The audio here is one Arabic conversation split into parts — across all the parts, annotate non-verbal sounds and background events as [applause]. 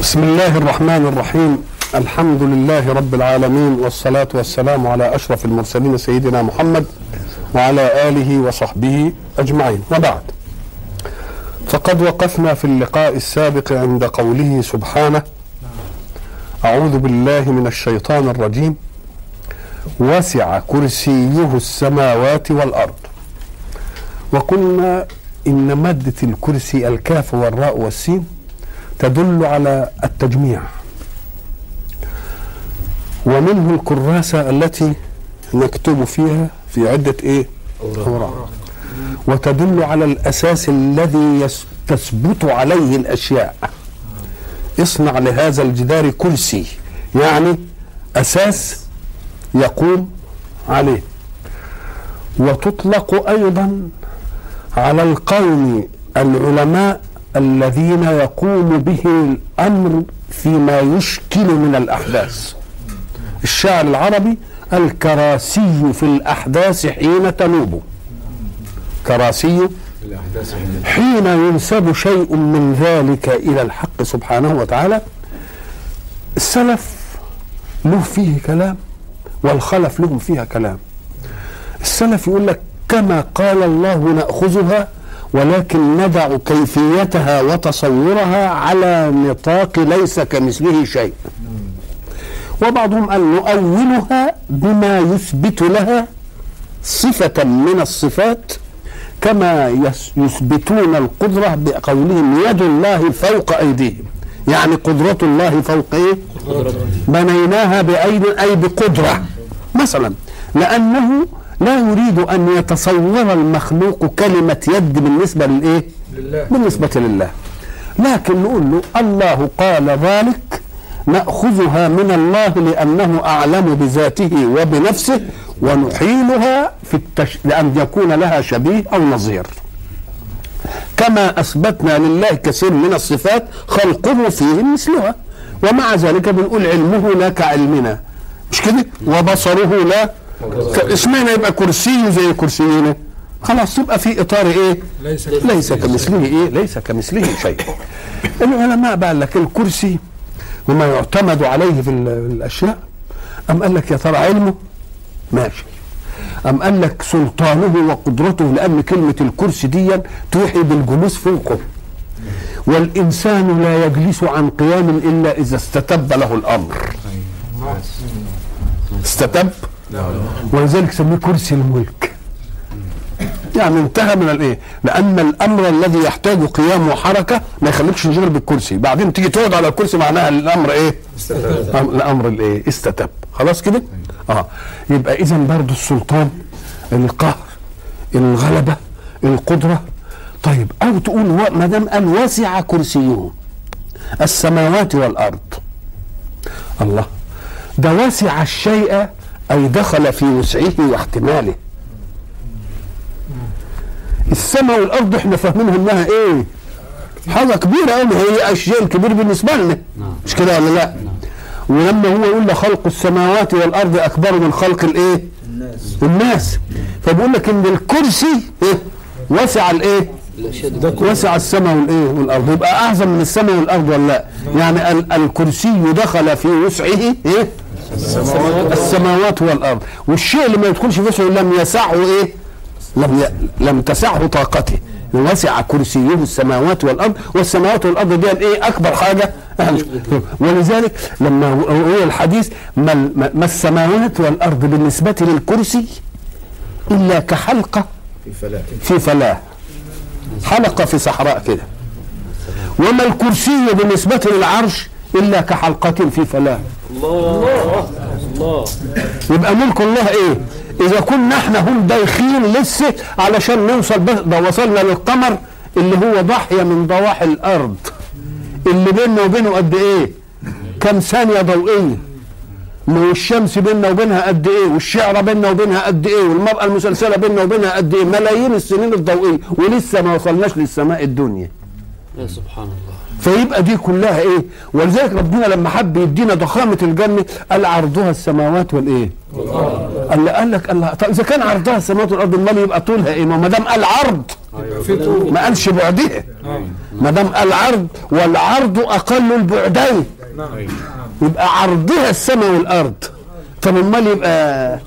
بسم الله الرحمن الرحيم. الحمد لله رب العالمين والصلاة والسلام على أشرف المرسلين سيدنا محمد وعلى آله وصحبه أجمعين. وبعد. فقد وقفنا في اللقاء السابق عند قوله سبحانه أعوذ بالله من الشيطان الرجيم. وسع كرسيه السماوات والأرض. وقلنا إن مادة الكرسي الكاف والراء والسين تدل على التجميع. ومنه الكراسة التي نكتب فيها في عدة إيه؟ أوراق. وتدل على الأساس الذي تثبت عليه الأشياء. اصنع لهذا الجدار كرسي يعني أساس يقوم عليه. وتطلق أيضا على القوم العلماء الذين يقوم به الأمر فيما يشكل من الأحداث. الشاعر العربي الكراسي في الأحداث حين تنوب. كراسي حين ينسب شيء من ذلك إلى الحق سبحانه وتعالى. السلف له فيه كلام والخلف لهم فيها كلام. السلف يقول لك كما قال الله نأخذها ولكن ندع كيفيتها وتصورها على نطاق ليس كمثله شيء. وبعضهم قال نؤولها بما يثبت لها صفة من الصفات كما يثبتون القدرة بقولهم يد الله فوق أيديهم. يعني قدرة الله فوق إيه؟ بنيناها بأيد أي بقدرة. مثلا لأنه لا يريد أن يتصور المخلوق كلمة يد بالنسبة للإيه؟ لله. بالنسبة لله. لكن نقول له الله قال ذلك نأخذها من الله لأنه أعلم بذاته وبنفسه ونحيلها في التش... لأن يكون لها شبيه أو نظير. كما أثبتنا لله كثير من الصفات خلقه فيه مثلها. ومع ذلك بنقول علمه لا كعلمنا. مش كده؟ وبصره لا ك... اسمعنا يبقى كرسي زي كرسينا خلاص يبقى في إطار إيه؟ ليس ليس كمثله. إيه؟ ليس كمثله شيء. [laughs] العلماء بقى قال لك الكرسي وما يعتمد عليه في ال- الأشياء. أم قال لك يا ترى علمه؟ ماشي. أم قال لك سلطانه وقدرته لأن كلمة الكرسي دي توحي بالجلوس فوقه والإنسان لا يجلس عن قيام إلا إذا استتب له الأمر. استتب؟ ولذلك سميه كرسي الملك. يعني انتهى من الايه؟ لأن الأمر الذي يحتاج قيام وحركة ما يخليكش تشغل بالكرسي، بعدين تيجي تقعد على الكرسي معناها الأمر إيه؟ الأمر الايه؟ استتب، خلاص كده؟ آه. يبقى إذا برضه السلطان القهر الغلبة القدرة. طيب أو تقول ما دام قال وسع كرسيه السماوات والأرض. الله. ده وسع الشيء أي دخل في وسعه واحتماله. السماء والأرض إحنا فاهمينها إنها إيه؟ حاجة كبيرة قوي هي أشياء كبير بالنسبة لنا. مش كده ولا لا؟ ولما هو يقول خلق السماوات والأرض أكبر من خلق الإيه؟ الناس. الناس. فبيقول لك إن الكرسي إيه؟ وسع الإيه؟ وسع السماء والإيه؟ والأرض. يبقى أعظم من السماء والأرض ولا لا؟ يعني ال- الكرسي دخل في وسعه إيه؟ السماوات. والأرض. والشيء اللي ما يدخلش في وسعه لم يسعه إيه؟ لم ي... لم تسعه طاقته. وسع كرسيه السماوات والأرض. والسماوات والأرض دي إيه؟ أكبر حاجة. ولذلك لما هو الحديث ما, ال- ما ما السماوات والأرض بالنسبة للكرسي إلا كحلقة في فلاح. في فلاه حلقة في صحراء كده. وما الكرسي بالنسبة للعرش إلا كحلقة في فلاه يبقى ملك الله إيه؟ إذا كنا إحنا هم دايخين لسه علشان نوصل بس ده وصلنا للقمر اللي هو ضاحية من ضواحي الأرض. اللي بيننا وبينه قد إيه؟ كم ثانية ضوئية. والشمس بيننا وبينها قد إيه؟ والشعره بيننا وبينها قد إيه؟ والمرأة المسلسلة بيننا وبينها قد إيه؟ ملايين السنين الضوئية. ولسه ما وصلناش للسماء الدنيا. يا سبحان الله. فيبقى دي كلها إيه؟ ولذلك ربنا لما حب يدينا ضخامة الجنة قال عرضها السماوات والإيه؟ قال قال لك الله طب إذا كان عرضها السماوات والأرض امال يبقى طولها إيه؟ ما دام قال عرض. ما قالش بعدها. ما دام العرض والعرض أقل البعدين. يبقى عرضها السماء والأرض. طب امال يبقى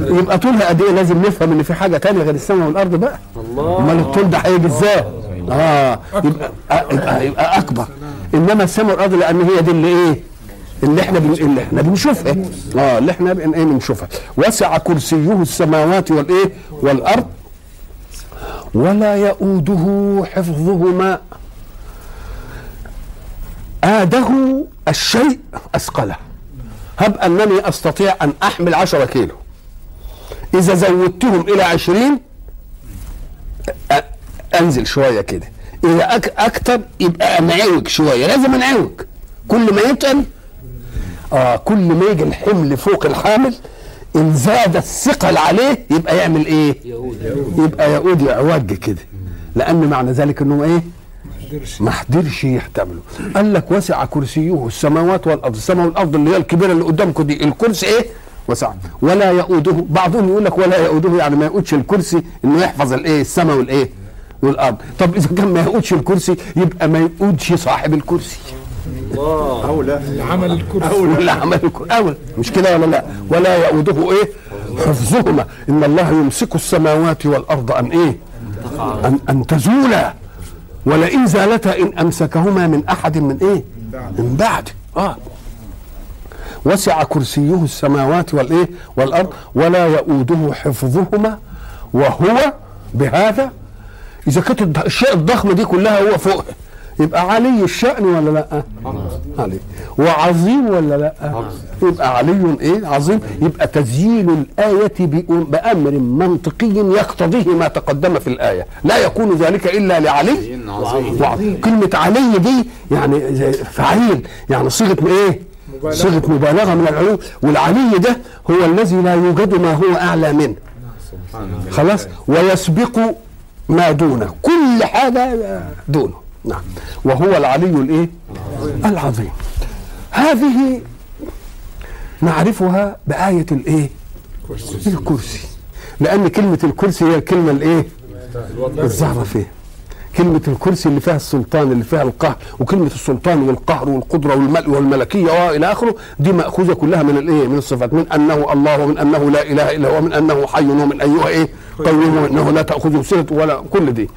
يبقى طولها قد إيه؟ لازم نفهم إن في حاجة تانية غير السماء والأرض بقى. الله. أمال الطول ده هيجي إزاي؟ آه. يبقى يبقى, يبقى أكبر. إنما السماء والارض لأن هي دي اللي إيه؟ اللي إحنا بن... اللي إحنا بنشوفها. آه اللي إحنا بن... إيه بنشوفها. وسع كرسيه السماوات والإيه؟ والأرض. ولا يؤوده حفظهما. آده الشيء أثقله. هب أنني أستطيع أن أحمل عشرة كيلو. إذا زودتهم إلى عشرين أنزل شوية كده. إذا أك أكتر يبقى أنعوج شوية لازم أنعوج كل ما يتقل آه كل ما يجي الحمل فوق الحامل إن زاد الثقل عليه يبقى يعمل إيه؟ يهود يبقى يقود يعوج كده. لأن معنى ذلك إنه إيه؟ ما قدرش يحتمله. قال لك وسع كرسيه السماوات والأرض. السماء والأرض اللي هي الكبيرة اللي قدامكم دي الكرسي إيه؟ وسع. ولا يؤوده. بعضهم يقول لك ولا يؤوده يعني ما يقودش الكرسي إنه يحفظ الإيه؟ السماء والإيه؟ والأرض. طب إذا كان ما يقودش الكرسي يبقى ما يقودش صاحب الكرسي. الله. أولى. عمل الكرسي. ولا عمل الكرسي. أول. مش كده ولا لا؟ ولا يؤوده إيه؟ حفظهما. إن الله يمسك السماوات والأرض أن إيه؟ أن أن تزولا. ولئن زالتا إن أمسكهما من أحد من إيه؟ من بعد. آه. وسع كرسيه السماوات والإيه؟ والأرض. ولا يؤوده حفظهما. وهو بهذا إذا كانت الشيء الضخمه دي كلها هو فوقها يبقى علي الشأن ولا لأ؟ علي وعظيم ولا لأ؟ يبقى علي إيه؟ عظيم يبقى تسجيل الآية بأم- بأمر منطقي يقتضيه ما تقدم في الآية، لا يكون ذلك إلا لعلي عظيم وعظيم كلمة علي دي يعني فعيل يعني صيغة إيه؟ مبالغة. صيغة مبالغة من العلو والعلي ده هو الذي لا يوجد ما هو أعلى منه خلاص ويسبق ما دونه كل حاجة دونه نعم. وهو العلي الايه؟ العظيم. هذه نعرفها بآية الايه؟ الكرسي. لأن كلمة الكرسي هي الكلمة الايه؟ الظاهرة فيها. كلمة الكرسي اللي فيها السلطان اللي فيها القهر وكلمة السلطان والقهر والقدرة والملء والملكية وإلى آخره دي مأخوذة كلها من الإيه؟ من الصفات من أنه الله ومن أنه لا إله إلا هو ومن أنه حي ومن أيها إيه؟ قيوم وأنه لا تأخذه سنة ولا كل دي.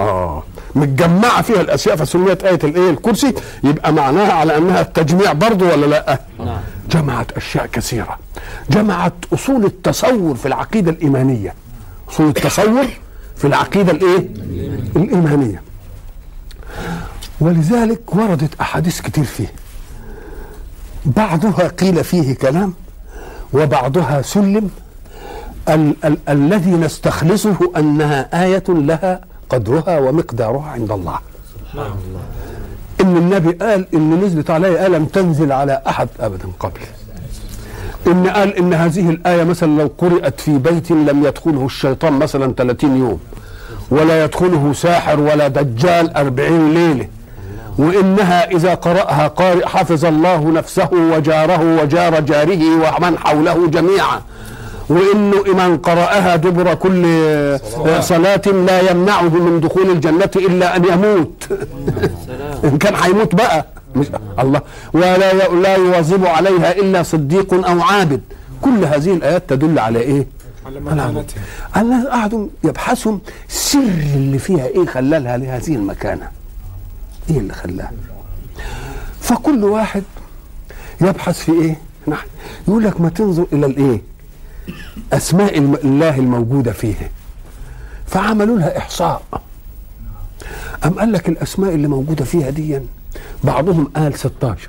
آه. متجمعة فيها الأشياء فسميت آية الإيه؟ الكرسي يبقى معناها على أنها التجميع برضه ولا لأ؟ نعم. جمعت أشياء كثيرة. جمعت أصول التصور في العقيدة الإيمانية. أصول التصور في العقيدة الإيه؟ الإيمانية ولذلك وردت أحاديث كتير فيه. بعضها قيل فيه كلام وبعضها سلم. ال- ال- الذي نستخلصه أنها آية لها قدرها ومقدارها عند الله. إن النبي قال إن نزلت علي آية لم تنزل على أحد ابدا قبل. إن قال إن هذه الآية مثلا لو قرات في بيت لم يدخله الشيطان مثلا 30 يوم ولا يدخله ساحر ولا دجال أربعين ليلة وإنها إذا قرأها قارئ حفظ الله نفسه وجاره وجار جاره ومن حوله جميعا. وانه من قرأها دبر كل صلاة لا يمنعه من دخول الجنة إلا أن يموت. [laughs] إن كان هيموت بقى. مش الله. ولا لا يواظب عليها إلا صديق أو عابد. كل هذه الآيات تدل على إيه؟ على الناس قعدوا يبحثوا سر اللي فيها إيه خلالها لهذه المكانة. إيه اللي خلاها فكل واحد يبحث في إيه؟ نعم. يقول لك ما تنظر إلى الإيه؟ أسماء الله الموجودة فيه فعملوا لها إحصاء. أم قال لك الأسماء اللي موجودة فيها دي؟ بعضهم قال 16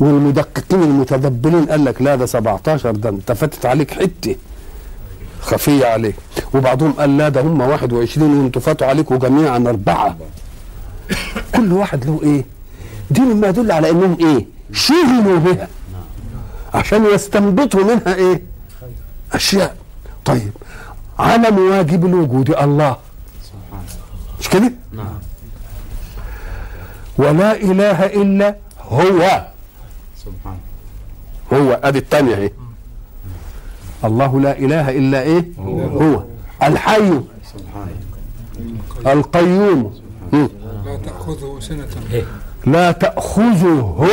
والمدققين المتدبرين قال لك لا ده 17 ده انت فاتت عليك حتة. خفية عليك. وبعضهم قال لا ده هم 21 وانتوا فاتوا عليكم جميعا أربعة. كل واحد له إيه؟ دي مما يدل على إنهم إيه؟ شغلوا بها. عشان يستنبطوا منها إيه؟ أشياء. طيب علم واجب الوجود الله. مش كده؟ نعم. ولا إله إلا هو. سبحان. هو أدي الثانية أهي. الله لا إله إلا إيه؟ هو. الحي. سبحان. القيوم. لا تأخذه سنة. لا تأخذه.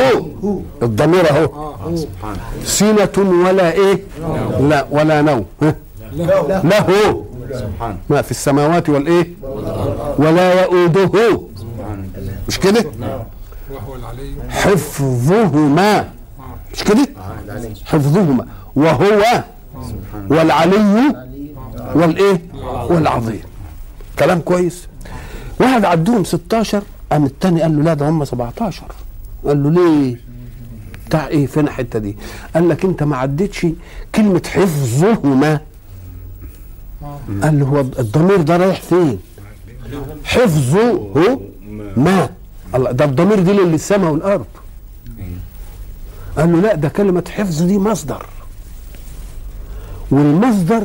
الضمير أهو. آه سنة ولا إيه؟ لا. ولا نوم؟ له. له. ما في السماوات والإيه؟ ولا يؤوده. مش كده؟ حفظهما. مش كده؟ حفظهما. وهو والعلي والإيه؟ والعظيم. كلام كويس. واحد عدوهم 16 قام التاني قال له لا ده هم 17 قال له ليه؟ بتاع إيه؟ فين الحتة دي؟ قال لك أنت ما عدتش كلمة حفظهما. قال له هو الضمير ده رايح فين؟ حفظه ما الله ده الضمير دي للسماء والأرض. قال له لا ده كلمة حفظ دي مصدر. والمصدر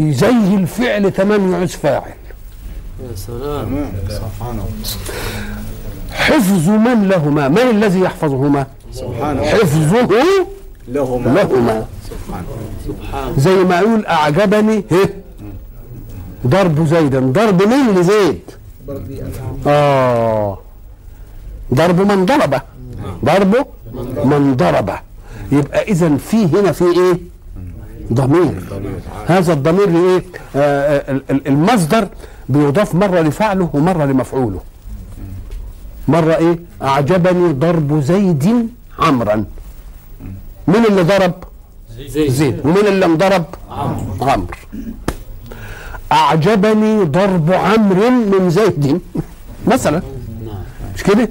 زي الفعل تمام يعوز فاعل. يا سلام. حفظ من لهما؟ من الذي يحفظهما؟ سبحانه. حفظه لهما. لهما. سبحان زي ما يقول أعجبني هه ضرب زيدا. ضرب مين لزيد؟ آه. ضرب من ضربه ضرب من ضربه يبقى اذا في هنا في إيه؟ ضمير. هذا الضمير إيه؟ آه ال- المصدر بيضاف مرة لفعله ومرة لمفعوله. مرة إيه؟ أعجبني ضرب زيد عمرا. مين اللي ضرب؟ زيد. زيد. ومين اللي انضرب؟ عمرو. أعجبني ضرب عمرو من زيد. [laughs] مثلا. مش كده؟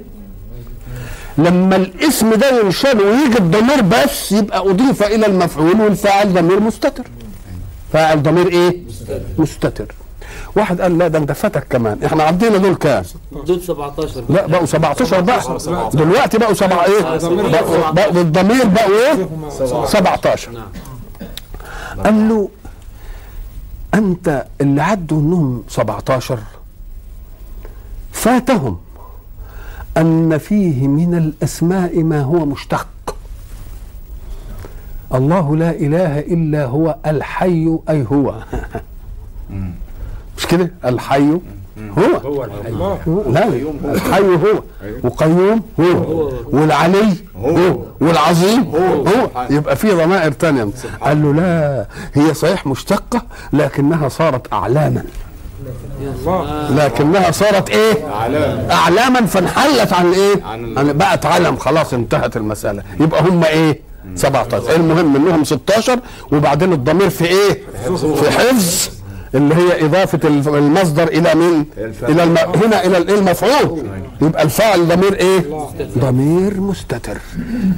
لما الاسم ده ينشال ويجي الضمير بس يبقى أضيف إلى المفعول والفاعل ضمير مستتر. فاعل ضمير إيه؟ مستتر. واحد قال لا ده أنت فاتك كمان. إحنا عدينا دول كام؟ دول 17 لا بقوا 17 بقى. دلوقتي بقوا سبعة إيه؟ بقوا, بالضمير بقوا إيه؟ 17 نعم. قال له أنت اللي عدوا إنهم 17 فاتهم. أن فيه من الأسماء ما هو مشتق. الله لا إله إلا هو الحي أي هو. مش كده؟ الحي هو. هو الحي. لا الحي هو. وقيوم هو. والعلي هو. والعظيم هو. يبقى في ضمائر تانية. قال له لا هي صحيح مشتقة لكنها صارت أعلاما. لكنها صارت إيه؟ علام أعلاما فانحلت عن إيه؟ عن بقت علم. خلاص انتهت المسألة. يبقى هم إيه؟ 17 المهم إنهم 16 وبعدين الضمير في إيه؟ في حفظ. اللي هي إضافة الف- المصدر إلى مين؟ إلى الم... هنا إلى الإيه المفعول. يبقى الفاعل ضمير إيه؟ ضمير مستتر.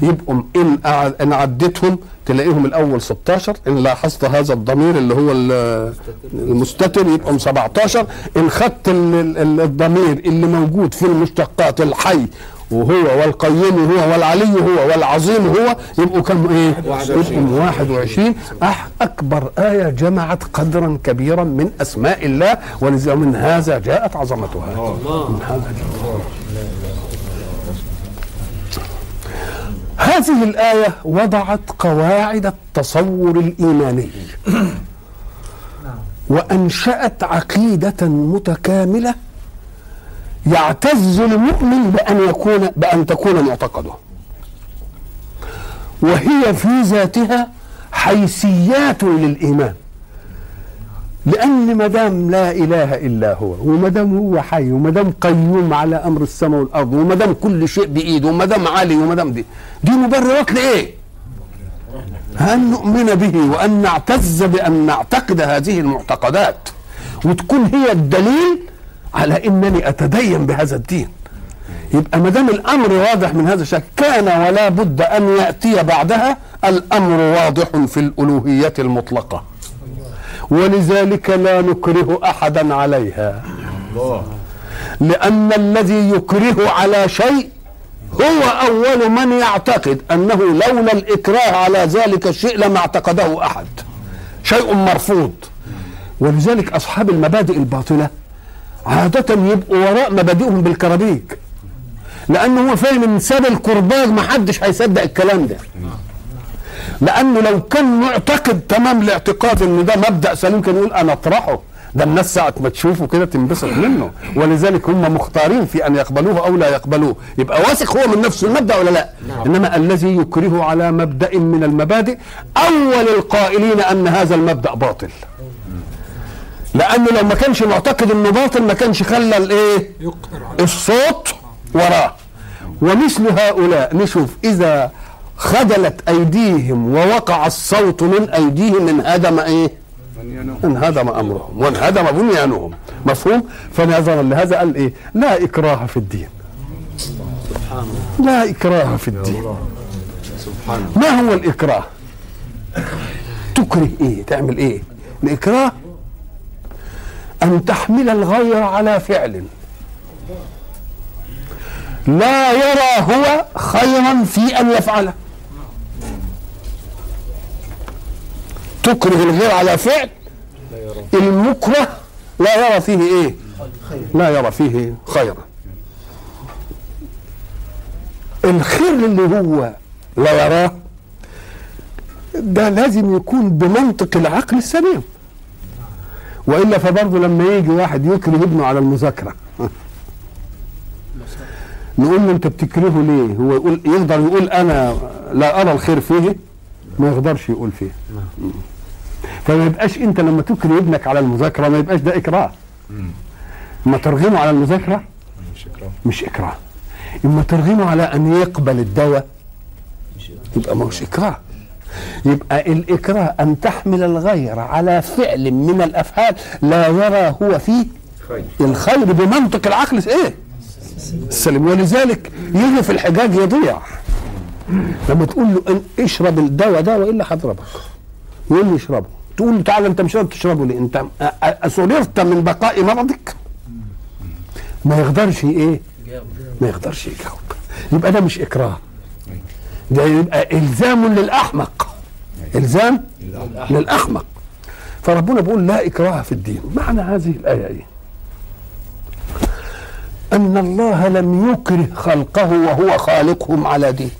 يبقوا إن أع- إن عدتهم تلاقيهم الأول 16 إن لاحظت هذا الضمير اللي هو ال- المستتر يبقوا 17 إن خدت ال- ال- ال- الضمير اللي موجود في المشتقات الحي وهو والقيم هو والعلي هو والعظيم هو يبقوا كم؟ إيه؟ يبقوا 21 أح أكبر آية جمعت قدرا كبيرا من أسماء الله ولذا من هذا جاءت عظمتها. من هذا جاءت. هذه الآية وضعت قواعد التصور الإيماني. وأنشأت عقيدة متكاملة يعتز المؤمن بأن يكون بأن تكون معتقده. وهي في ذاتها حيثيات للإيمان. لأن ما دام لا إله إلا هو وما دام هو حي وما دام قيوم على أمر السماء والأرض وما دام كل شيء بإيده وما دام عالي وما دام دي دي مبررات لإيه؟ أن نؤمن به وأن نعتز بأن نعتقد هذه المعتقدات. وتكون هي الدليل على أنني أتدين بهذا الدين. يبقى ما دام الأمر واضح من هذا الشكل كان ولا بد أن يأتي بعدها الأمر واضح في الألوهية المطلقة. ولذلك لا نكره أحدا عليها. لأن الذي يكره على شيء هو أول من يعتقد أنه لولا الإكراه على ذلك الشيء لما اعتقده أحد. شيء مرفوض. ولذلك أصحاب المبادئ الباطلة عادة يبقوا وراء مبادئهم بالكرابيك. لأنه هو فاهم إن ساب الكرباج ما حدش هيصدق الكلام ده. لأنه لو كان معتقد تمام الاعتقاد إن ده مبدأ سليم كان يقول أنا أطرحه. ده الناس ساعة ما تشوفه كده تنبسط منه. ولذلك هم مختارين في أن يقبلوه أو لا يقبلوه. يبقى واثق هو من نفسه المبدأ ولا لا؟ إنما الذي يكره على مبدأ من المبادئ أول القائلين أن هذا المبدأ باطل. لأنه لو ما كانش معتقد إنه باطل ما كانش خلى على الصوت وراه. ومثل هؤلاء نشوف إذا خدلت أيديهم ووقع الصوت من أيديهم انهدم إيه؟ انهدم أمرهم وانهدم بنيانهم. مفهوم؟ فنظرا لهذا قال إيه؟ لا إكراه في الدين. لا إكراه في الدين. ما هو الإكراه؟ تكره إيه؟ تعمل إيه؟ الإكراه أن تحمل الغير على فعل. لا يرى هو خيرا في أن يفعله. تكره الغير على فعل؟ المكره لا يرى فيه إيه؟ لا يرى فيه خيرا. الخير اللي هو لا يراه ده لازم يكون بمنطق العقل السليم. وإلا فبرضه لما يجي واحد يكره ابنه على المذاكرة. نقول له انت بتكرهه ليه؟ هو يقول يقدر يقول أنا لا أرى الخير فيه ما يقدرش يقول فيه. فما يبقاش انت لما تكره ابنك على المذاكرة ما يبقاش ده إكراه. اما ترغمه على المذاكرة مش إكراه. إما ترغمه على أن يقبل الدواء يبقى ما هوش إكراه. يبقى الإكراه أن تحمل الغير على فعل من الأفعال لا يرى هو فيه خير. الخير بمنطق العقل إيه؟ السليم ولذلك يجي في الحجاج يضيع. لما تقول له إن اشرب الدواء ده وإلا هضربك. يقول لي اشربه. تقول له تعالى أنت مش راضي تشربه ليه؟ أنت اسررت من بقاء مرضك. ما يقدرش إيه؟ ما يقدرش يجاوب. يبقى ده مش إكراه. ده يبقى إلزام للأحمق. إلزام للأحمق. فربنا بيقول لا إكراه في الدين. معنى هذه الآية إيه؟ أن الله لم يكره خلقه وهو خالقهم على دين.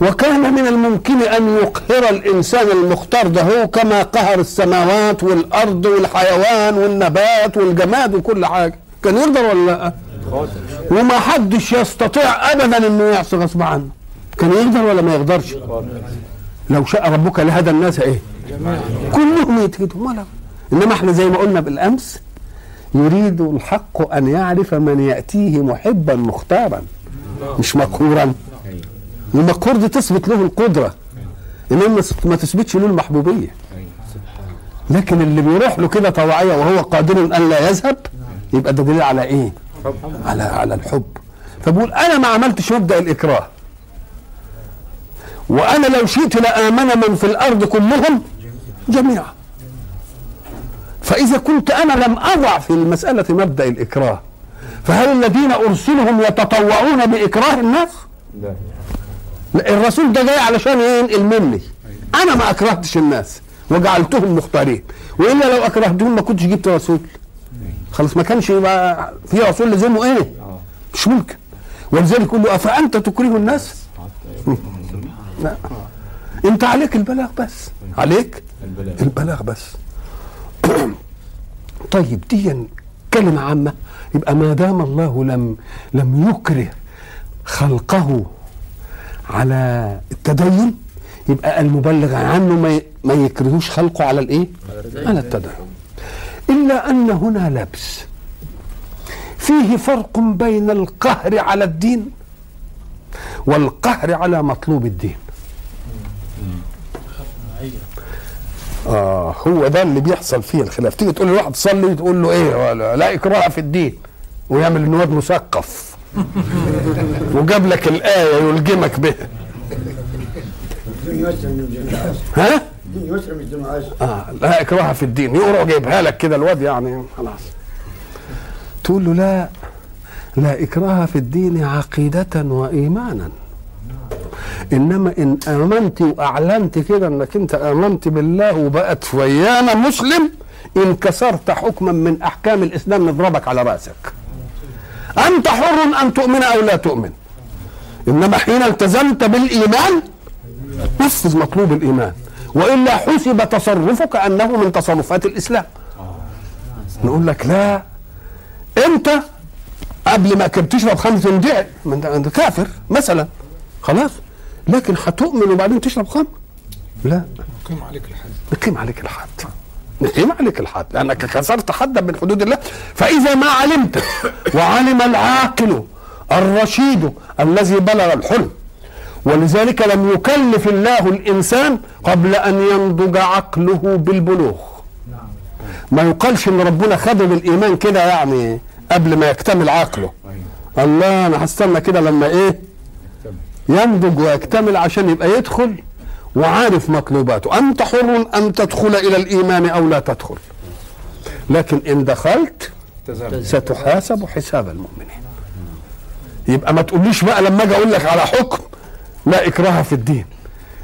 وكان من الممكن أن يقهر الإنسان المختار ده هو كما قهر السماوات والأرض والحيوان والنبات والجماد وكل حاجة. كان يقدر ولا لا؟ وما حدش يستطيع ابدا إنه يعصي غصب عنه. كان يقدر ولا ما يقدرش؟ لو شاء ربك لهدى الناس إيه؟ كلهم يتهدوا ولا إنما إحنا زي ما قلنا بالأمس يريد الحق أن يعرف من يأتيه محبا مختارا مش مقهورا المقهور دي تثبت له القدرة إنما ما تثبتش له المحبوبية. لكن اللي بيروح له كده طوعيه وهو قادر أن لا يذهب يبقى ده دليل على إيه؟ على على الحب. فبقول أنا ما عملتش مبدأ الإكراه. وأنا لو شئت لآمن من في الأرض كلهم جميعا. فإذا كنت أنا لم أضع في المسألة مبدأ الإكراه فهل الذين أرسلهم يتطوعون بإكراه الناس؟ لا. الرسول ده جاي علشان ينقل مني. أنا ما أكرهتش الناس وجعلتهم مختارين. وإلا لو أكرهتهم ما كنتش جبت رسول. خلاص ما كانش يبقى في رسول لازمه إيه؟ مش ممكن ولذلك يقول له أفأنت تكره الناس؟ لا. انت عليك البلاغ بس. عليك البلاغ. بس. [clears throat] طيب دي كلمة عامة. يبقى ما دام الله لم لم يكره خلقه على التدين يبقى المبلغ عنه ما يكرهوش خلقه على الإيه؟ على التدين. إلا أن هنا لبس. فيه فرق بين القهر على الدين والقهر على مطلوب الدين. آه هو ده اللي بيحصل فيه الخلاف. تيجي تقول لواحد صلي تقول له إيه ولا لا إكراه في الدين ويعمل ان واد مثقف. [laughs] وجاب لك الآية يلجمك بها. [laughs] دين يسر من الجماعات ها دين يسر من الجماعات آه لا اكراه في الدين. يقرأ جايبها لك كده الواد يعني خلاص. تقول له لا لا إكراه في الدين عقيدة وإيمانا. إنما إن آمنت وأعلنت كده إنك أنت آمنت بالله وبقت ويانا مسلم ان كسرت حكما من أحكام الإسلام نضربك على رأسك. أنت حر أن تؤمن أو لا تؤمن. إنما حين التزمت بالإيمان نفذ مطلوب الإيمان. وإلا حسب تصرفك أنه من تصرفات الإسلام. نقول لك لا. أنت قبل ما كنت تشرب خمر ما أنت كافر مثلا. خلاص. لكن هتؤمن وبعدين تشرب خمر. لا. يقيم عليك الحد. نقيم عليك الحد. نقيم عليك الحد. لأنك كسرت حدا من حدود الله. فإذا ما علمت وعلم العاقل الرشيد الذي بلغ الحلم ولذلك لم يكلف الله الإنسان قبل أن ينضج عقله بالبلوغ. ما يقالش إن ربنا خده بالإيمان كده يعني قبل ما يكتمل عقله. الله أنا هستنى كده لما إيه؟ ينضج ويكتمل عشان يبقى يدخل وعارف مطلوباته أنت حر ان تدخل إلى الإيمان أو لا تدخل؟ لكن إن دخلت ستحاسب حساب المؤمنين. يبقى ما تقوليش بقى لما أجي أقول لك على حكم. لا إكراه في الدين.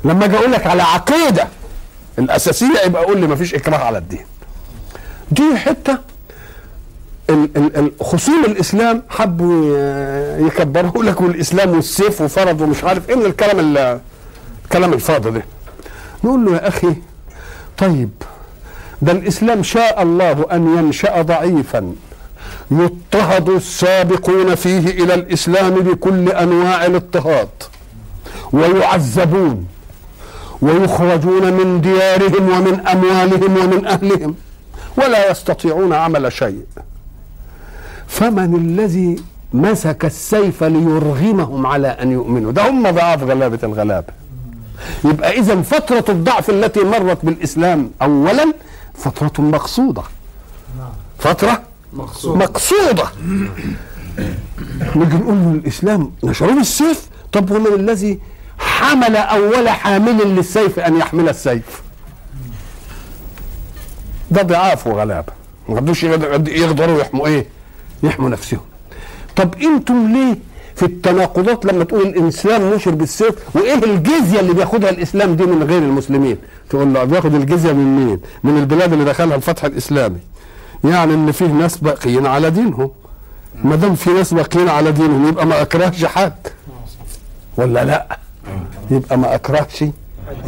لما أجي أقول لك على عقيدة الأساسية يبقى قول لي ما فيش إكراه على الدين. دي ال- خصوم الإسلام حبوا يكبروا لك والإسلام والسيف وفرض ومش عارف إيه من الكلام ال- الكلام الفاضي ده. نقول له يا أخي طيب ده الإسلام شاء الله أن ينشأ ضعيفا. يضطهد السابقون فيه إلى الإسلام بكل أنواع الاضطهاد. ويعذبون ويخرجون من ديارهم ومن أموالهم ومن أهلهم ولا يستطيعون عمل شيء. فمن الذي مسك السيف ليرغمهم على أن يؤمنوا؟ ده هم ضعاف غلابة الغلابة. يبقى اذا فترة الضعف التي مرت بالإسلام اولا فترة مقصودة. فترة مقصود مقصودة. نيجي نقول الاسلام نشروه بالسيف طب ومن الذي حمل أول حامل للسيف أن يحمل السيف. ده ضعاف وغلابة. ما قدوش يقدر- يقدروا يحموا إيه؟ يحموا نفسهم. طب أنتم ليه في التناقضات لما تقول الإسلام نشر بالسيف وإيه الجزية اللي بياخدها الإسلام دي من غير المسلمين؟ تقول له بياخد الجزية من مين؟ من البلاد اللي دخلها الفتح الإسلامي. يعني إن فيه ناس باقيين على دينهم. ما دام في ناس باقيين على دينهم يبقى ما أكرهش حد. ولا لا؟ يبقى ما أكرهش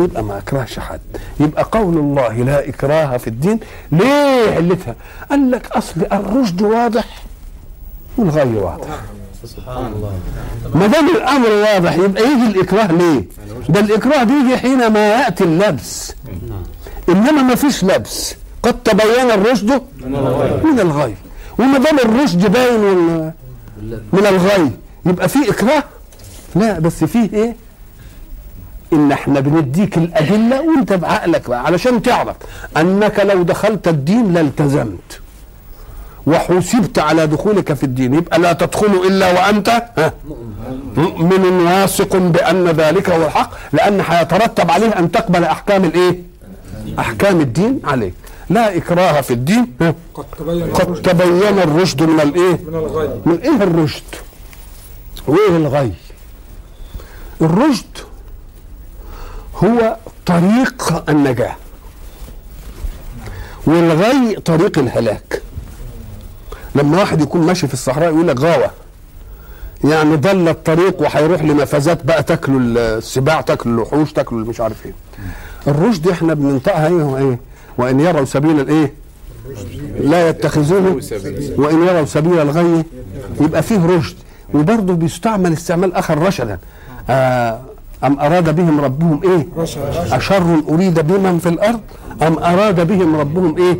يبقى ما أكرهش حد. يبقى قول الله لا إكراه في الدين. ليه علتها قال لك أصل الرشد واضح والغي واضح. سبحان الله. ما دام الأمر واضح يبقى يجي الإكراه ليه؟ ده الإكراه بيجي حينما يأتي اللبس. إنما ما فيش لبس. قد تبين الرشد من الغي. وما دام الرشد باين من الغي يبقى في إكراه؟ لا بس فيه إيه؟ إن إحنا بنديك الأدلة وأنت بعقلك بقى علشان تعرف أنك لو دخلت الدين لالتزمت وحسبت على دخولك في الدين يبقى لا تدخل إلا وأنت مؤمن واثق بأن ذلك هو الحق لأن هيترتب عليه أن تقبل أحكام الإيه؟ أحكام الدين عليك لا إكراه في الدين؟ قد تبين قد الرشد تبين الرشد من الإيه؟ من الغي من إيه الرشد؟ وايه الغي؟ الرشد هو طريق النجاة. والغي طريق الهلاك. لما واحد يكون ماشي في الصحراء يقول لك غاوة. يعني ضل الطريق وهيروح لمفازات بقى تاكله السباع تاكله الوحوش تاكله مش عارف إيه. الرشد إحنا بننطقها إيه إيه. وان يروا سبيل الايه؟ لا يتخذوه. وان يروا سبيل الغي يبقى فيه رشد. وبرضه بيستعمل استعمال آخر رشدا. آه أم أراد بهم ربهم إيه؟ أشر أريد بمن في الأرض؟ أم أراد بهم ربهم إيه؟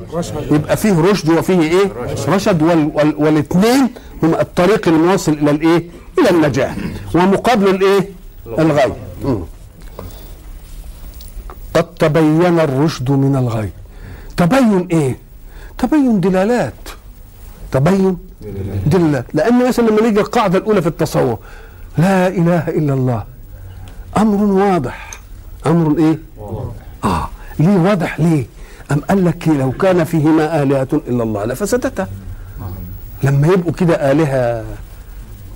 يبقى فيه رشد وفيه إيه؟ رشد وال وال والاثنين هم الطريق المواصل إلى الإيه؟ إلى النجاة ومقابل الإيه؟ الغي. قد تبين الرشد من الغي. تبين إيه؟ تبين دلالات. تبين دلالات. لأن مثلا لما نيجي القاعدة الأولى في التصور لا إله إلا الله. أمر واضح. أمر إيه؟ آه. ليه واضح ليه؟ أم قال لك لو كان فيهما آلهة إلا الله لفسدتا. لما يبقوا كده آلهة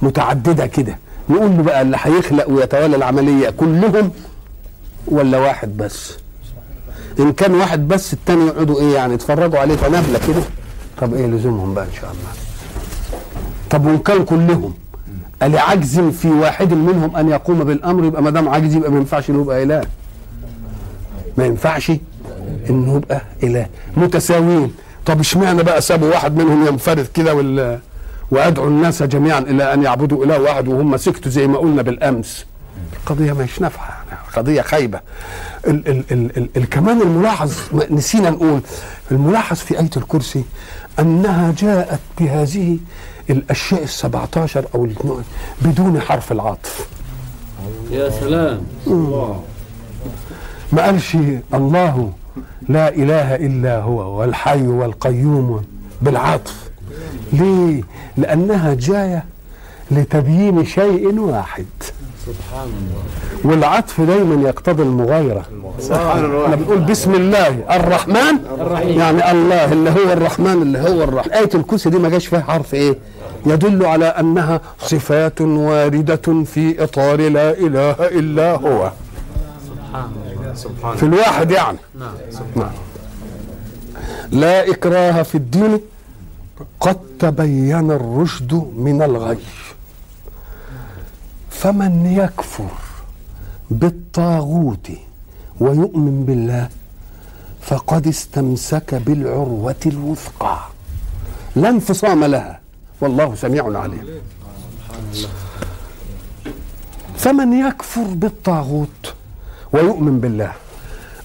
متعددة كده نقول له بقى اللي هيخلق ويتولى العملية كلهم ولا واحد بس؟ إن كان واحد بس التاني يقعدوا إيه يعني؟ يتفرجوا عليه فنبلة كده. طب إيه لزومهم بقى إن شاء الله؟ طب وإن كان كلهم لعجز في واحد منهم أن يقوم بالأمر؟ يبقى ما دام عاجز يبقى ما ينفعش إنه يبقى إله. ما ينفعش إنه يبقى إله. متساويين. طب إشمعنى بقى سابوا واحد منهم ينفرد كده وال وادعوا الناس جميعا إلى أن يعبدوا إله واحد وهم سكتوا زي ما قلنا بالأمس؟ القضية مش نافعة. قضية خايبة. ال ال ال ال ال كمان الملاحظ نسينا نقول الملاحظ في آية الكرسي أنها جاءت بهذه الأشياء السبعة عشر أو الاثنين بدون حرف العطف. يا سلام. ما قالش الله لا إله إلا هو والحي والقيوم بالعطف. ليه؟ لأنها جاية لتبيين شيء واحد. سبحان الله. والعطف دايما يقتضي المغايرة. سبحان إحنا الله بنقول بسم الله الرحمن. الرحيم. يعني الله اللي هو الرحمن اللي هو الرحمن آية الكرسي دي ما جاش فيها حرف إيه؟ يدل على أنها صفات واردة في إطار لا إله إلا هو. سبحان الله. سبحان في الواحد يعني. نعم نعم. لا إكراه في الدين قد تبين الرشد من الغي. فمن يكفر بالطاغوت ويؤمن بالله فقد استمسك بالعروة الوثقى. لا انفصام لها. والله سميع عليم. فمن يكفر بالطاغوت ويؤمن بالله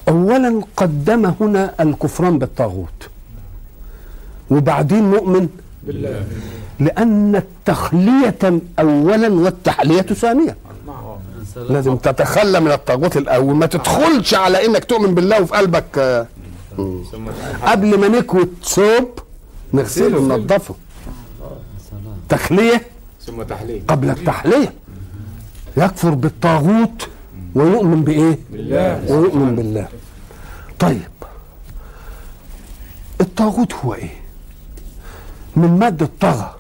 اولا قدم هنا الكفران بالطاغوت وبعدين مؤمن بالله. اولا والتحلية ثانيا. يا سلام لازم تتخلى من الطاغوت الأول. ما تدخلش على إنك تؤمن بالله وفي قلبك آه، قبل ما نكوي ثوب نغسله وننضفه. تخلية ثم تحليل قبل التحلية. يكفر بالطاغوت ويؤمن بإيه؟ بالله. ويؤمن بالله. طيب. الطاغوت هو إيه؟ من مادة طغى.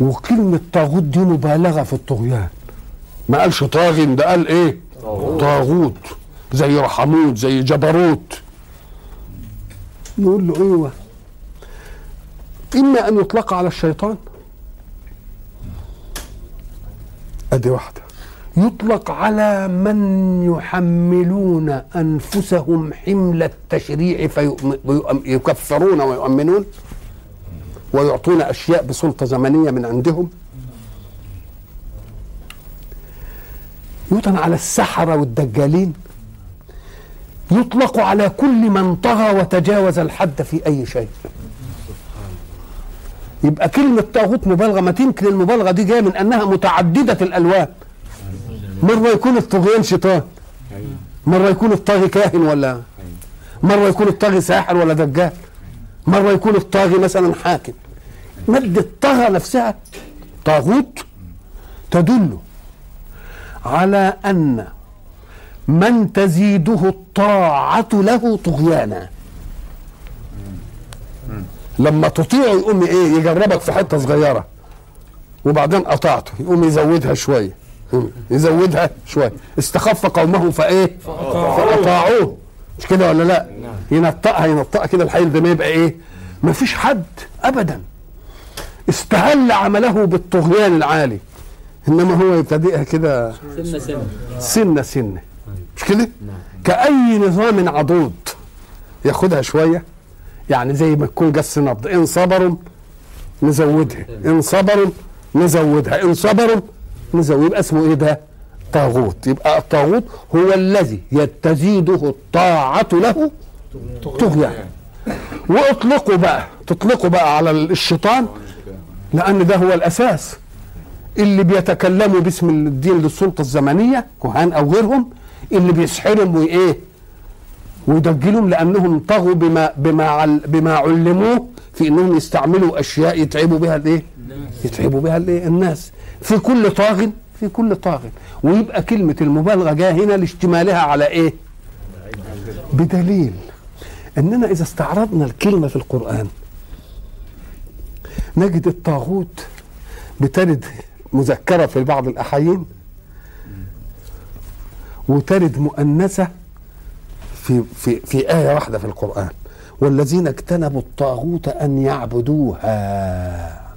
وكلمة طاغوت دي مبالغة في الطغيان. ما قالش طاغن ده قال إيه؟ طاغوت. زي رحموت زي جبروت. نقول له إيوه. إما أن يطلق على الشيطان. أدي واحدة. يطلق على من يحملون أنفسهم حمل التشريع فيكفرون ويؤمنون. ويعطون أشياء بسلطة زمنية من عندهم. يطلق على السحرة والدجالين. يطلق على كل من طغى وتجاوز الحد في أي شيء. يبقى كلمة طاغوت مبالغة ما تمكن المبالغة دي جاية من أنها متعددة الألوان. مرة يكون الطغيان شيطان. مرة يكون الطاغي كاهن ولا مرة يكون الطاغي ساحر ولا دجال. مرة يكون الطاغي مثلا حاكم. مادة طغى نفسها طاغوت تدل على أن من تزيده الطاعة له طغيانا. لما تطيعه يقوم إيه؟ يجربك في حتة صغيرة. وبعدين قطعته. يقوم يزودها شوية. يزودها شوية. استخف قومه فإيه؟ فاطاعوه مش كده ولا لا؟ ينطقها ينطقها كده الحيل ده ما يبقى إيه؟ ما فيش حد ابدا. استهل عمله بالطغيان العالي. إنما هو يبتدئها كده سنة سنة. سنة سنة. مش كده؟ كأي نظام عضوض ياخدها شوية. يعني زي ما تكون جس نبض. إن صبروا نزودها. إن صبروا نزودها. إن صبروا نزود. يبقى اسمه إيه ده؟ طاغوت. يبقى الطاغوت هو الذي تزيده الطاعة له طغيان وأطلقوا بقى تطلقوا بقى على الشيطان لأن ده هو الأساس اللي بيتكلموا باسم الدين للسلطة الزمنية كهان أو غيرهم اللي بيسحرهم وإيه ويدجلهم لأنهم طغوا بما بما عل بما علموه في إنهم يستعملوا أشياء يتعبوا بها الإيه؟ يتعبوا بها الإيه؟ الناس في كل طاغ في كل طاغ ويبقى كلمة المبالغة جاية هنا لاشتمالها على إيه؟ بدليل أننا إذا استعرضنا الكلمة في القرآن نجد الطاغوت بترد مذكرة في بعض الأحايين وترد مؤنثة في في في آية واحدة في القرآن. والذين اجتنبوا الطاغوت أن يعبدوها.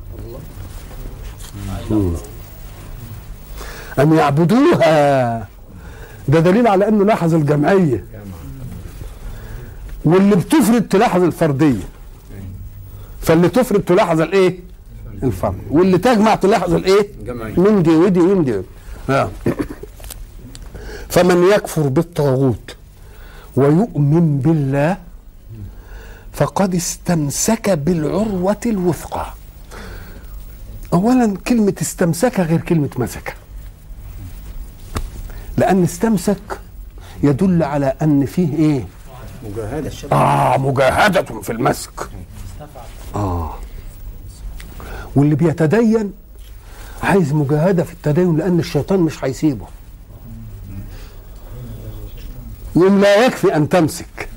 أن يعبدوها. ده دليل على أنه لاحظ الجمعية. واللي بتفرد تلاحظ الفردية. فاللي تفرد تلاحظ الايه؟ الفرد. واللي تجمع تلاحظ الايه. من دي ودي ومن دي. فمن يكفر بالطاغوت ويؤمن بالله فقد استمسك بالعروة الوثقى. أولا كلمة استمسك غير كلمة مسك. لأن استمسك يدل على أن فيه إيه؟ مجاهدة. آه مجاهدة في المسك. آه. واللي بيتدين عايز مجاهدة في التدين لأن الشيطان مش هيسيبه. يوم لا يكفي أن تمسك.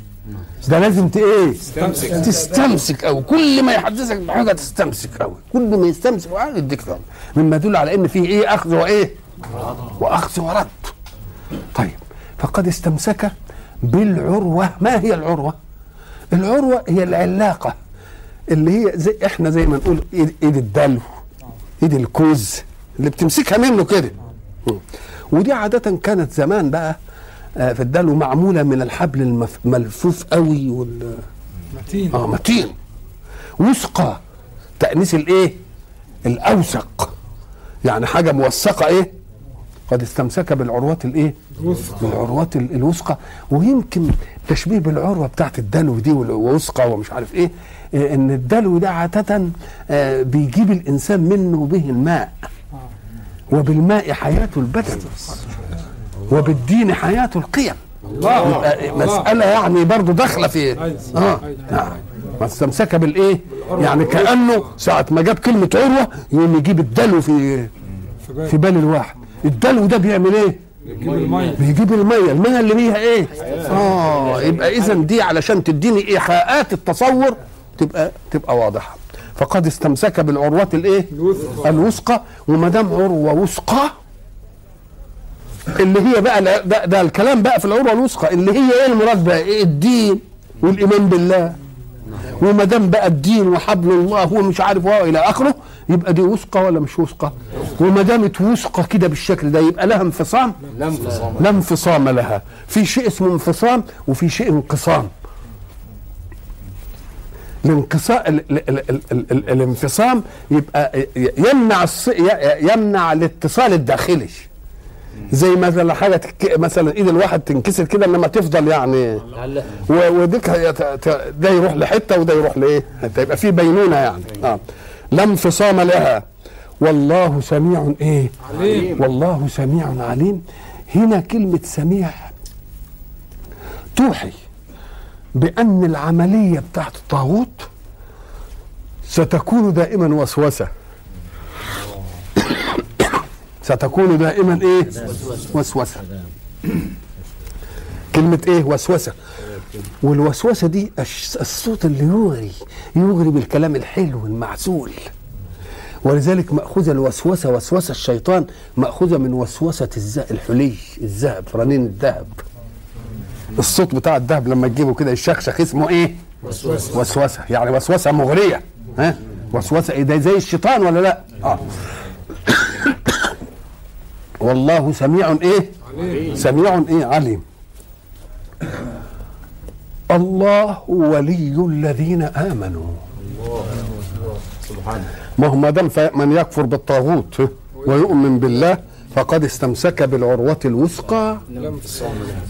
ده لازم إيه؟ تستمسك. تستمسك أو كل ما يحدثك بحاجة تستمسك أوي. كل ما يستمسك بحاجة يديك ثمن. مما يدل على أن فيه إيه؟ أخذ وإيه؟ وأخذ ورد. طيب. فقد استمسك بالعروة. ما هي العروة؟ العروة هي العلاقة اللي هي زي إحنا زي ما نقول ايد, إيد الدلو إيد الكوز اللي بتمسكها منه كده. ودي عادة كانت زمان بقى آه، في الدلو معمولة من الحبل الملفوف قوي وال متين. آه متين. وثقة تأنيس الإيه؟ الأوثق يعني حاجة موثقة إيه؟ قد استمسك بالعروات الإيه؟ وثق بالعروات ال- الوثقى ويمكن تشبيه بالعروة بتاعت الدلو دي والوثقى ومش عارف إيه آه، إن الدلو ده عادة آه، بيجيب الإنسان منه به الماء. وبالماء حياة البدن. وبالدين حياة القيم. يبقى مسألة يعني برضه داخلة في أيوة. آه. نعم. ما استمسك بالإيه؟ يعني كأنه ساعة ما جاب كلمة عروة يقوم يجيب الدلو في في بال الواحد. الدلو ده بيعمل إيه؟ يجيب المية. بيجيب المية. المية اللي بيها إيه؟ آه. يبقى إذا دي علشان تديني إيحاءات التصور تبقى تبقى واضحة. فقد استمسك بالعروة الإيه؟ الوثقى. الوثقى. وما دام عروة وثقى اللي هي بقى لا- ده, ده الكلام بقى في العروة الوثقى. اللي هي إيه المراد بقى؟ إيه؟ الدين والإيمان بالله. وما دام بقى الدين وحبل الله ومش عارف هو إلى آخره يبقى دي وثقة ولا مش وثقة؟ وما دامت وثقة كده بالشكل ده يبقى لها انفصام؟ لا انفصام. لا انفصام لها. في شيء اسمه انفصام وفي شيء انقسام الانقسام ال ال ال ال ال ال الانفصام يبقى يمنع يمنع الاتصال الداخلي. زي مثلا حاجة. مثلا ايد الواحد تنكسر كده انما تفضل يعني وديك ده يروح لحتة وده يروح لإيه؟ يبقى في بينونة يعني. آه. لا انفصام لها. والله سميع إيه؟ عليم. والله سميع عليم. هنا كلمة سميع توحي بأن العملية بتاعت الطاغوت ستكون دائما وسوسة. [coughs] ستكون دائما إيه؟ وسوسة. كلمة إيه؟ وسوسة. والوسوسة دي الصوت اللي يغري يغري بالكلام الحلو المعسول ولذلك مأخوذة الوسوسة وسوسة الشيطان مأخوذة من وسوسة الز- الحلي الذهب رنين الذهب. الصوت بتاع الذهب لما تجيبه كده الشخشخ اسمه إيه؟ وسوسة. وسوسة. يعني وسوسة مغرية. ها؟ وسوسة إيه؟ ده زي الشيطان ولا لأ؟ آه. [coughs] والله سميع إيه؟ عليم. سميع إيه؟ عليم. الله ولي الذين آمنوا. ما هو ما دام من يكفر بالطاغوت ويؤمن بالله فقد استمسك بالعروة الوثقى.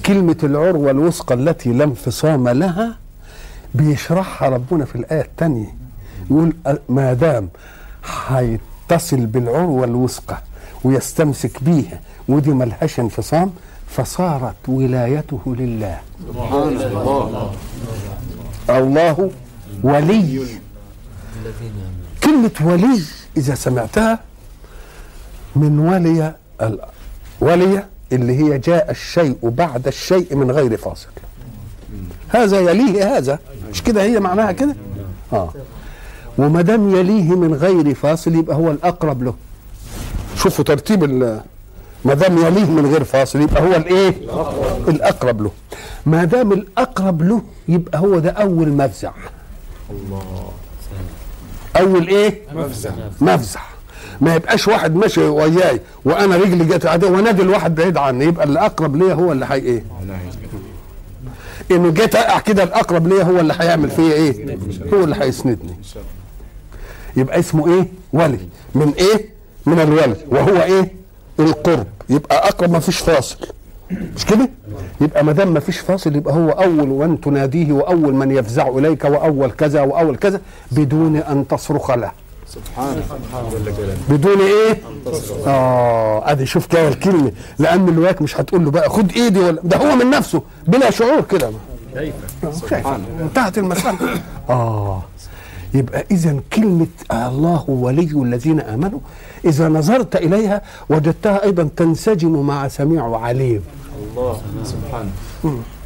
كلمة العروة الوثقى التي لا انفصام لها بيشرحها ربنا في الآية الثانية. يقول ما دام هيتصل بالعروة الوثقى ويستمسك بيها ودي ملهاش انفصام فصارت ولايته لله. الله ولي. كلمة ولي إذا سمعتها من ولي ولي اللي هي جاء الشيء بعد الشيء من غير فاصل هذا يليه هذا. مش كده هي معناها كده؟ آه. وما دام يليه من غير فاصل يبقى هو الأقرب له. شوفوا ترتيب ما دام يليه من غير فاصل يبقى هو الايه؟ الأقرب له. ما دام الأقرب له يبقى هو ده أول مفزع. أول إيه؟ مفزع. مفزع ما يبقاش واحد ماشي وياي وأنا رجلي جت عادي ونادي الواحد بعيد عني يبقى اللي اقرب ليا هو اللي هي إيه؟ انه جيت أقع كده الأقرب ليا هو اللي هيعمل فيا إيه؟ هو اللي هيسندني. يبقى اسمه إيه؟ ولي. من إيه؟ من الولي. وهو إيه؟ القرب. يبقى أقرب ما فيش فاصل. مش كده؟ يبقى ما دام ما فيش فاصل يبقى هو أول من تناديه وأول من يفزع إليك وأول كذا وأول كذا بدون أن تصرخ له. جلاله بدون إيه؟ آه أدي شوف كده الكلمة. لأن الواك مش هتقول له بقى خد إيدي ولا ده هو من نفسه بلا شعور كده. شايف انتهت المسألة. آه يبقى اذا كلمة الله ولي الذين آمنوا إذا نظرت إليها وجدتها أيضا تنسجم مع سميع وعليم. الله. سبحانه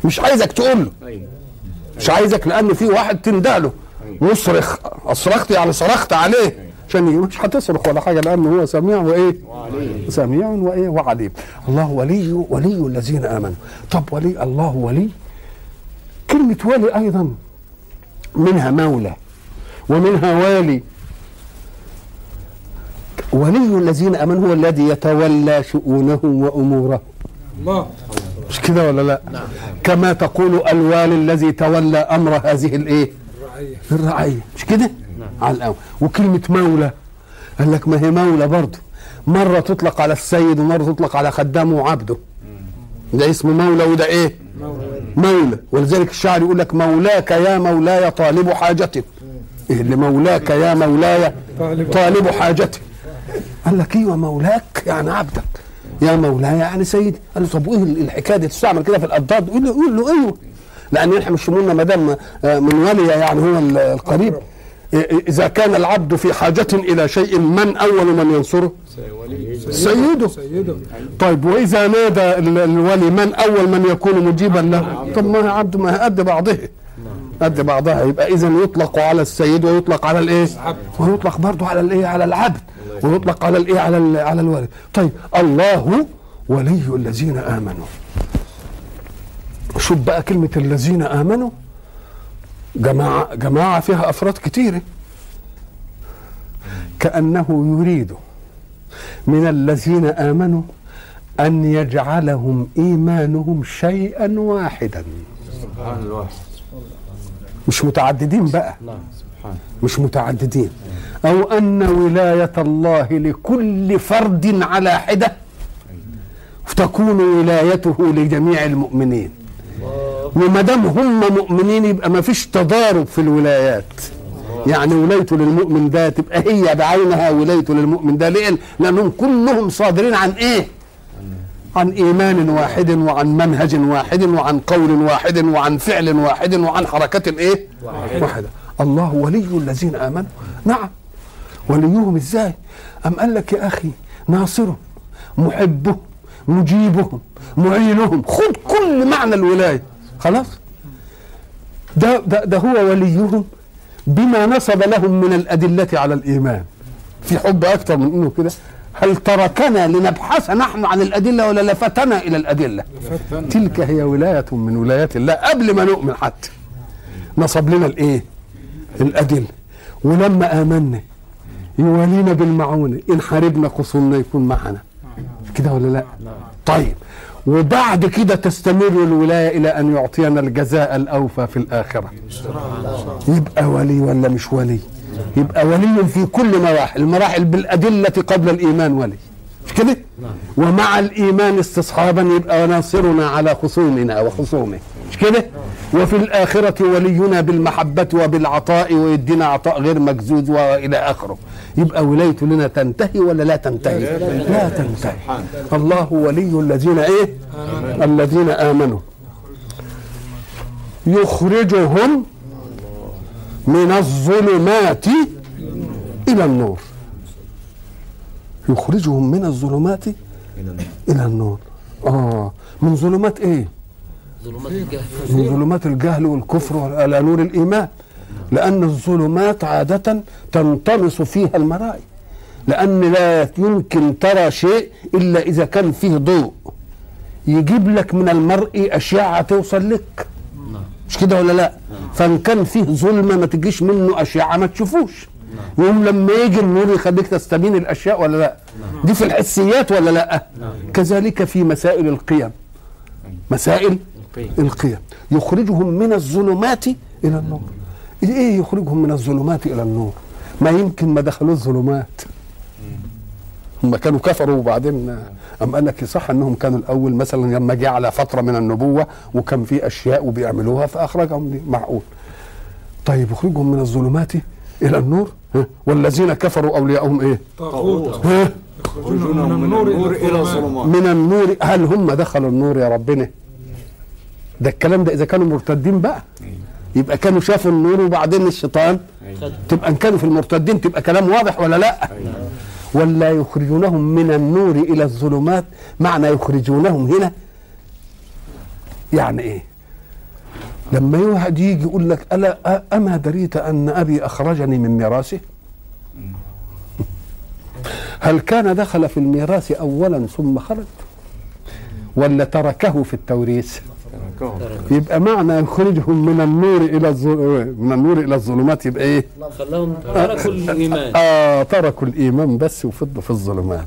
مش عايزك تقول له. أيوه. مش عايزك لأن في واحد تندهله واصرخ اصرخت يعني صرخت عليه. عشان يجي مش هتصرخ ولا حاجة لأنه هو سميع وإيه؟ وعليه سميع وإيه؟ وعليم. الله ولي ولي الذين آمنوا. طب ولي الله ولي. كلمة ولي أيضا منها مولى ومنها والي. ولي الذين آمنوا هو الذي يتولى شؤونهم وامورهم الله. مش كده ولا لا؟ كما تقول الوالي الذي تولى أمر هذه الإيه؟ الرعية. الرعية. مش كده؟ على الأول. وكلمة مولى. قال لك ما هي مولى برضه. مرة تطلق على السيد ومرة تطلق على خدامه وعبده. ده اسمه مولى وده إيه؟ مولى. ولذلك الشاعر يقول لك مولاك يا مولاي طالب حاجتي. إيه اللي مولاك يا مولاي طالب طالب حاجتي؟ قال لك أيوه مولاك يعني عبدك. يا مولاي يعني سيدي. قال له طب وايه الحكاية دي؟ تستعمل كده في الأضداد؟ يقول له يقول له أيوه. لأن إحنا مش شمولنا ما دام آه، من ولي يعني هو ال- القريب. إذا كان العبد في حاجة إلى شيء من أول من ينصره؟ سيده. طيب وإذا نادى ال- الولي من أول من يكون مجيبا له؟ طب ما عبد ما قد بعضها قد بعضها يبقى اذا يطلق على السيد ويطلق على الإيه؟ ويطلق برضه على الإيه؟ على العبد. ويطلق على الإيه؟ على على الولي طيب الله ولي الذين آمنوا. شوف بقى كلمة الذين آمنوا. جماعة جماعة فيها أفراد كتيرة. كأنه يريد من الذين آمنوا أن يجعلهم إيمانهم شيئا واحدا. سبحان الواحد مش متعددين بقى. سبحان. مش متعددين. أو أن ولاية الله لكل فرد على حدة تكون ولايته لجميع المؤمنين. وما دام هم مؤمنين يبقى ما فيش تضارب في الولايات. يعني ولايته للمؤمن ده تبقى هي بعينها ولايته للمؤمن ده ليه؟ لأنهم كلهم صادرين عن إيه؟ عن إيمان واحد وعن منهج واحد وعن قول واحد وعن فعل واحد وعن حركة إيه؟ واحدة. الله ولي الذين آمنوا. نعم. وليهم إزاي؟ أم قال لك يا أخي ناصرهم محبهم مجيبهم معينهم. خد كل معنى الولاية. خلاص؟ ده ده, ده هو وليهم بما نصب لهم من الأدلة على الإيمان. في حب أكثر من إنه كده؟ هل تركنا لنبحث نحن عن الأدلة ولا لفتنا إلى الأدلة؟ تلك هي ولاية من ولايات الله قبل ما نؤمن حتى. نصب لنا الإيه؟ الأدلة. ولما آمنا يوالينا بالمعونة إن حاربنا خصومنا يكون معنا. كده ولا لا؟ طيب. وبعد كده تستمر الولاية إلى أن يعطينا الجزاء الأوفى في الآخرة. يبقى ولي ولا مش ولي؟ يبقى ولي في كل مراحل المراحل بالأدلة قبل الإيمان ولي. مش كده؟ ومع الإيمان استصحابا يبقى ناصرنا على خصومنا وخصومه. مش كده؟ وفي الآخرة ولينا بالمحبة وبالعطاء ويدينا عطاء غير مجزوز وإلى آخره. يبقى ولايته لنا تنتهي ولا لا تنتهي؟ لا تنتهي. الله. ولي الذين إيه؟ الذين آمنوا. يخرجهم من الظلمات إلى النور. يخرجهم من الظلمات إلى النور. آه. من ظلمات إيه؟ ظلمات الجهل. من ظلمات الجهل والكفر إلى نور الإيمان لأن الظلمات عادة تنطمس فيها المرائي لأن لا يمكن ترى شيء إلا إذا كان فيه ضوء. يجيب لك من المرء أشعة توصل لك. مش كده ولا لا؟ فإن كان فيه ظلمة ما تجيش منه أشعة ما تشوفوش. يوم لما يجي النور يخليك تستبين الأشياء ولا لا؟ دي في الحسيات ولا لا؟ كذلك في مسائل القيم. مسائل القيم. القيم. يخرجهم من الظلمات إلى النور. إيه يخرجهم من الظلمات إلى النور؟ ما يمكن ما دخلوا الظلمات. هم كانوا كفروا وبعدين أم قال لك صح أنهم كانوا الأول مثلا لما جه على فترة من النبوة وكان في أشياء وبيعملوها فأخرجهم دي. معقول. طيب يخرجهم من الظلمات إلى النور؟ ها؟ والذين كفروا اولياءهم إيه؟ طاغوت. من النور إلى الظلمات. من النور. هل هم دخلوا النور يا ربنا؟ ده الكلام ده إذا كانوا مرتدين بقى. يبقى كانوا شافوا النور وبعدين الشيطان. تبقى إن كانوا في المرتدين تبقى كلام واضح ولا لا؟ ولا يخرجونهم من النور إلى الظلمات. معنى يخرجونهم هنا يعني إيه؟ لما واحد يجي يقول لك ألا أ- أما دريت أن أبي أخرجني من ميراثه؟ هل كان دخل في الميراث اولا ثم خرج؟ ولا تركه في التوريث؟ يبقى معنى يخرجهم من النور إلى الظل... من النور إلى الظلمات يبقى إيه؟ خلاهم تركوا الإيمان. آه تركوا الإيمان بس وفضوا في الظلمات.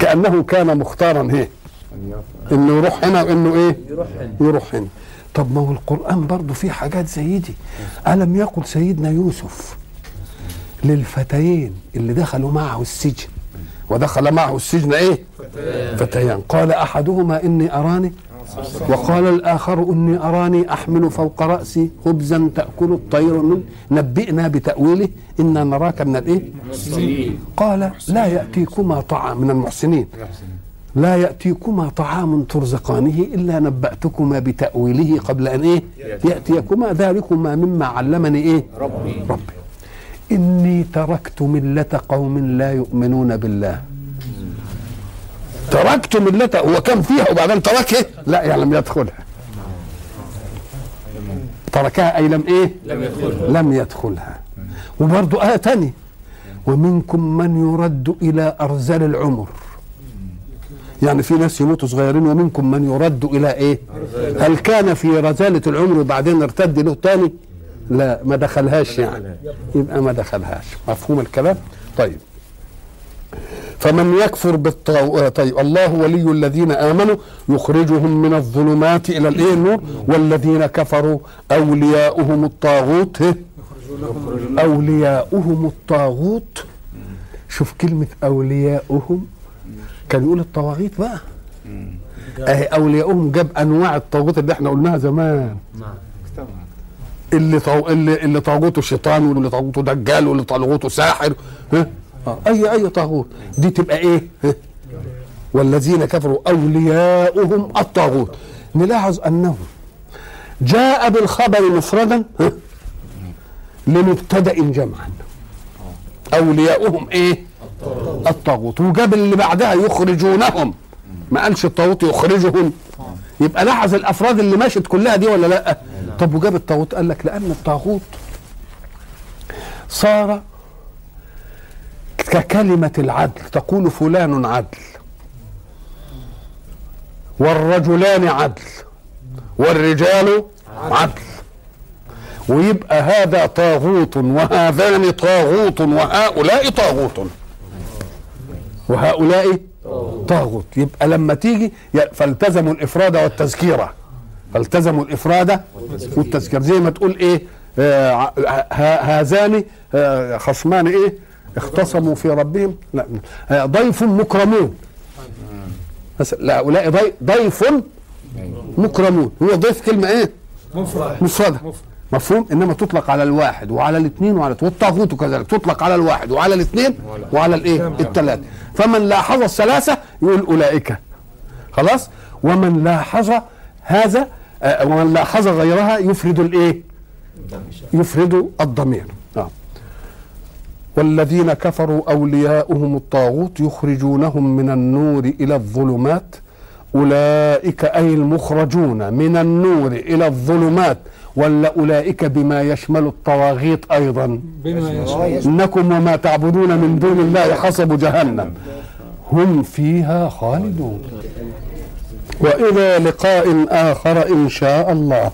كأنه كان مختارا إيه؟ إنه يروح هنا وإنه إيه؟ يروح هنا. يروح هنا. طب ما هو القرآن برضه فيه حاجات زي دي. ألم يقل سيدنا يوسف للفتيين اللي دخلوا معه السجن؟ ودخل معه السجن إيه؟ فتيان. قال أحدهما إني أراني وقال الآخر إني أراني أحمل فوق رأسي خبزا تأكل الطير من نبئنا بتأويله. إنا نراك من الإيه? قال لا يأتيكما طعام. من المحسنين. لا يأتيكما طعام ترزقانه إلا نبأتكما بتأويله قبل أن إيه? يأتيكما. ذلكما مما علمني إيه? ربي. ربي. إني تركت ملة قوم لا يؤمنون بالله. تركت ملة هو كان فيها وبعدين تركها؟ لا يعني لم يدخلها. تركها أي لم إيه؟ لم يدخلها. لم يدخلها. وبرضو آية تانية. ومنكم من يرد إلى أرذل العمر. يعني في ناس يموتوا صغيرين ومنكم من يرد إلى إيه؟ هل كان في رزالة العمر وبعدين ارتد له تاني لا ما دخلهاش يعني. يبقى ما دخلهاش. مفهوم الكلام؟ طيب. فمن يكفر بالطاغوت طيب الله ولي الذين آمنوا يخرجهم من الظلمات إلى الإيه؟ النور. والذين كفروا أولياؤهم الطاغوت؟ أولياؤهم الطاغوت. شوف كلمة أولياؤهم. كان يقول الطواغيت بقى. أهي أولياؤهم جاب أنواع الطاغوت اللي إحنا قلناها زمان. اللي طو... اللي اللي طاغوته شيطان واللي طاغوته دجال واللي طاغوته ساحر. ها؟ آه. أي أي طاغوت. دي تبقى إيه؟ والذين كفروا أولياؤهم الطاغوت. نلاحظ أنه جاء بالخبر مفردا؟ لمبتدأ جمعا. أولياؤهم إيه؟ الطاغوت. وجاب اللي بعدها يخرجونهم. ما قالش الطاغوت يخرجهم. يبقى لاحظ الأفراد اللي ماشت كلها دي ولا لأ؟ طب وجاب الطاغوت؟ قال لك لأن الطاغوت صار ككلمة العدل تقول فلان عدل والرجلان عدل والرجال عدل. ويبقى هذا طاغوت وهذان طاغوت وهؤلاء طاغوت. وهؤلاء طاغوت. يبقى لما تيجي فالتزموا الإفراد والتذكيرة. فالتزموا الإفراد والتذكير زي ما تقول إيه آه هذان آه خصمان إيه؟ اختصموا في ربهم؟ لا. آه ضيف مكرمون. لا هؤلاء ضي- ضيف مكرمون. هو ضيف كلمة إيه؟ مفرد. مفردة مفهوم؟ إنما تطلق على الواحد وعلى الاثنين وعلى والطاغوت كذلك. تطلق على الواحد وعلى الاثنين وعلى الإيه؟ الثلاثه فمن لاحظ الثلاثة يقول أولئك. خلاص؟ ومن لاحظ هذا آه، ومن لاحظ غيرها يفرد الإيه؟ يفرد الضمير. والذين كفروا أولياؤهم الطاغوت يخرجونهم من النور إلى الظلمات. أولئك أي المخرجون من النور إلى الظلمات. ولا اولئك بما يشمل الطواغيت أيضا. بما يشاء إنكم وما تعبدون من دون الله حسب جهنم. هم فيها خالدون. وإلى لقاء آخر إن شاء الله.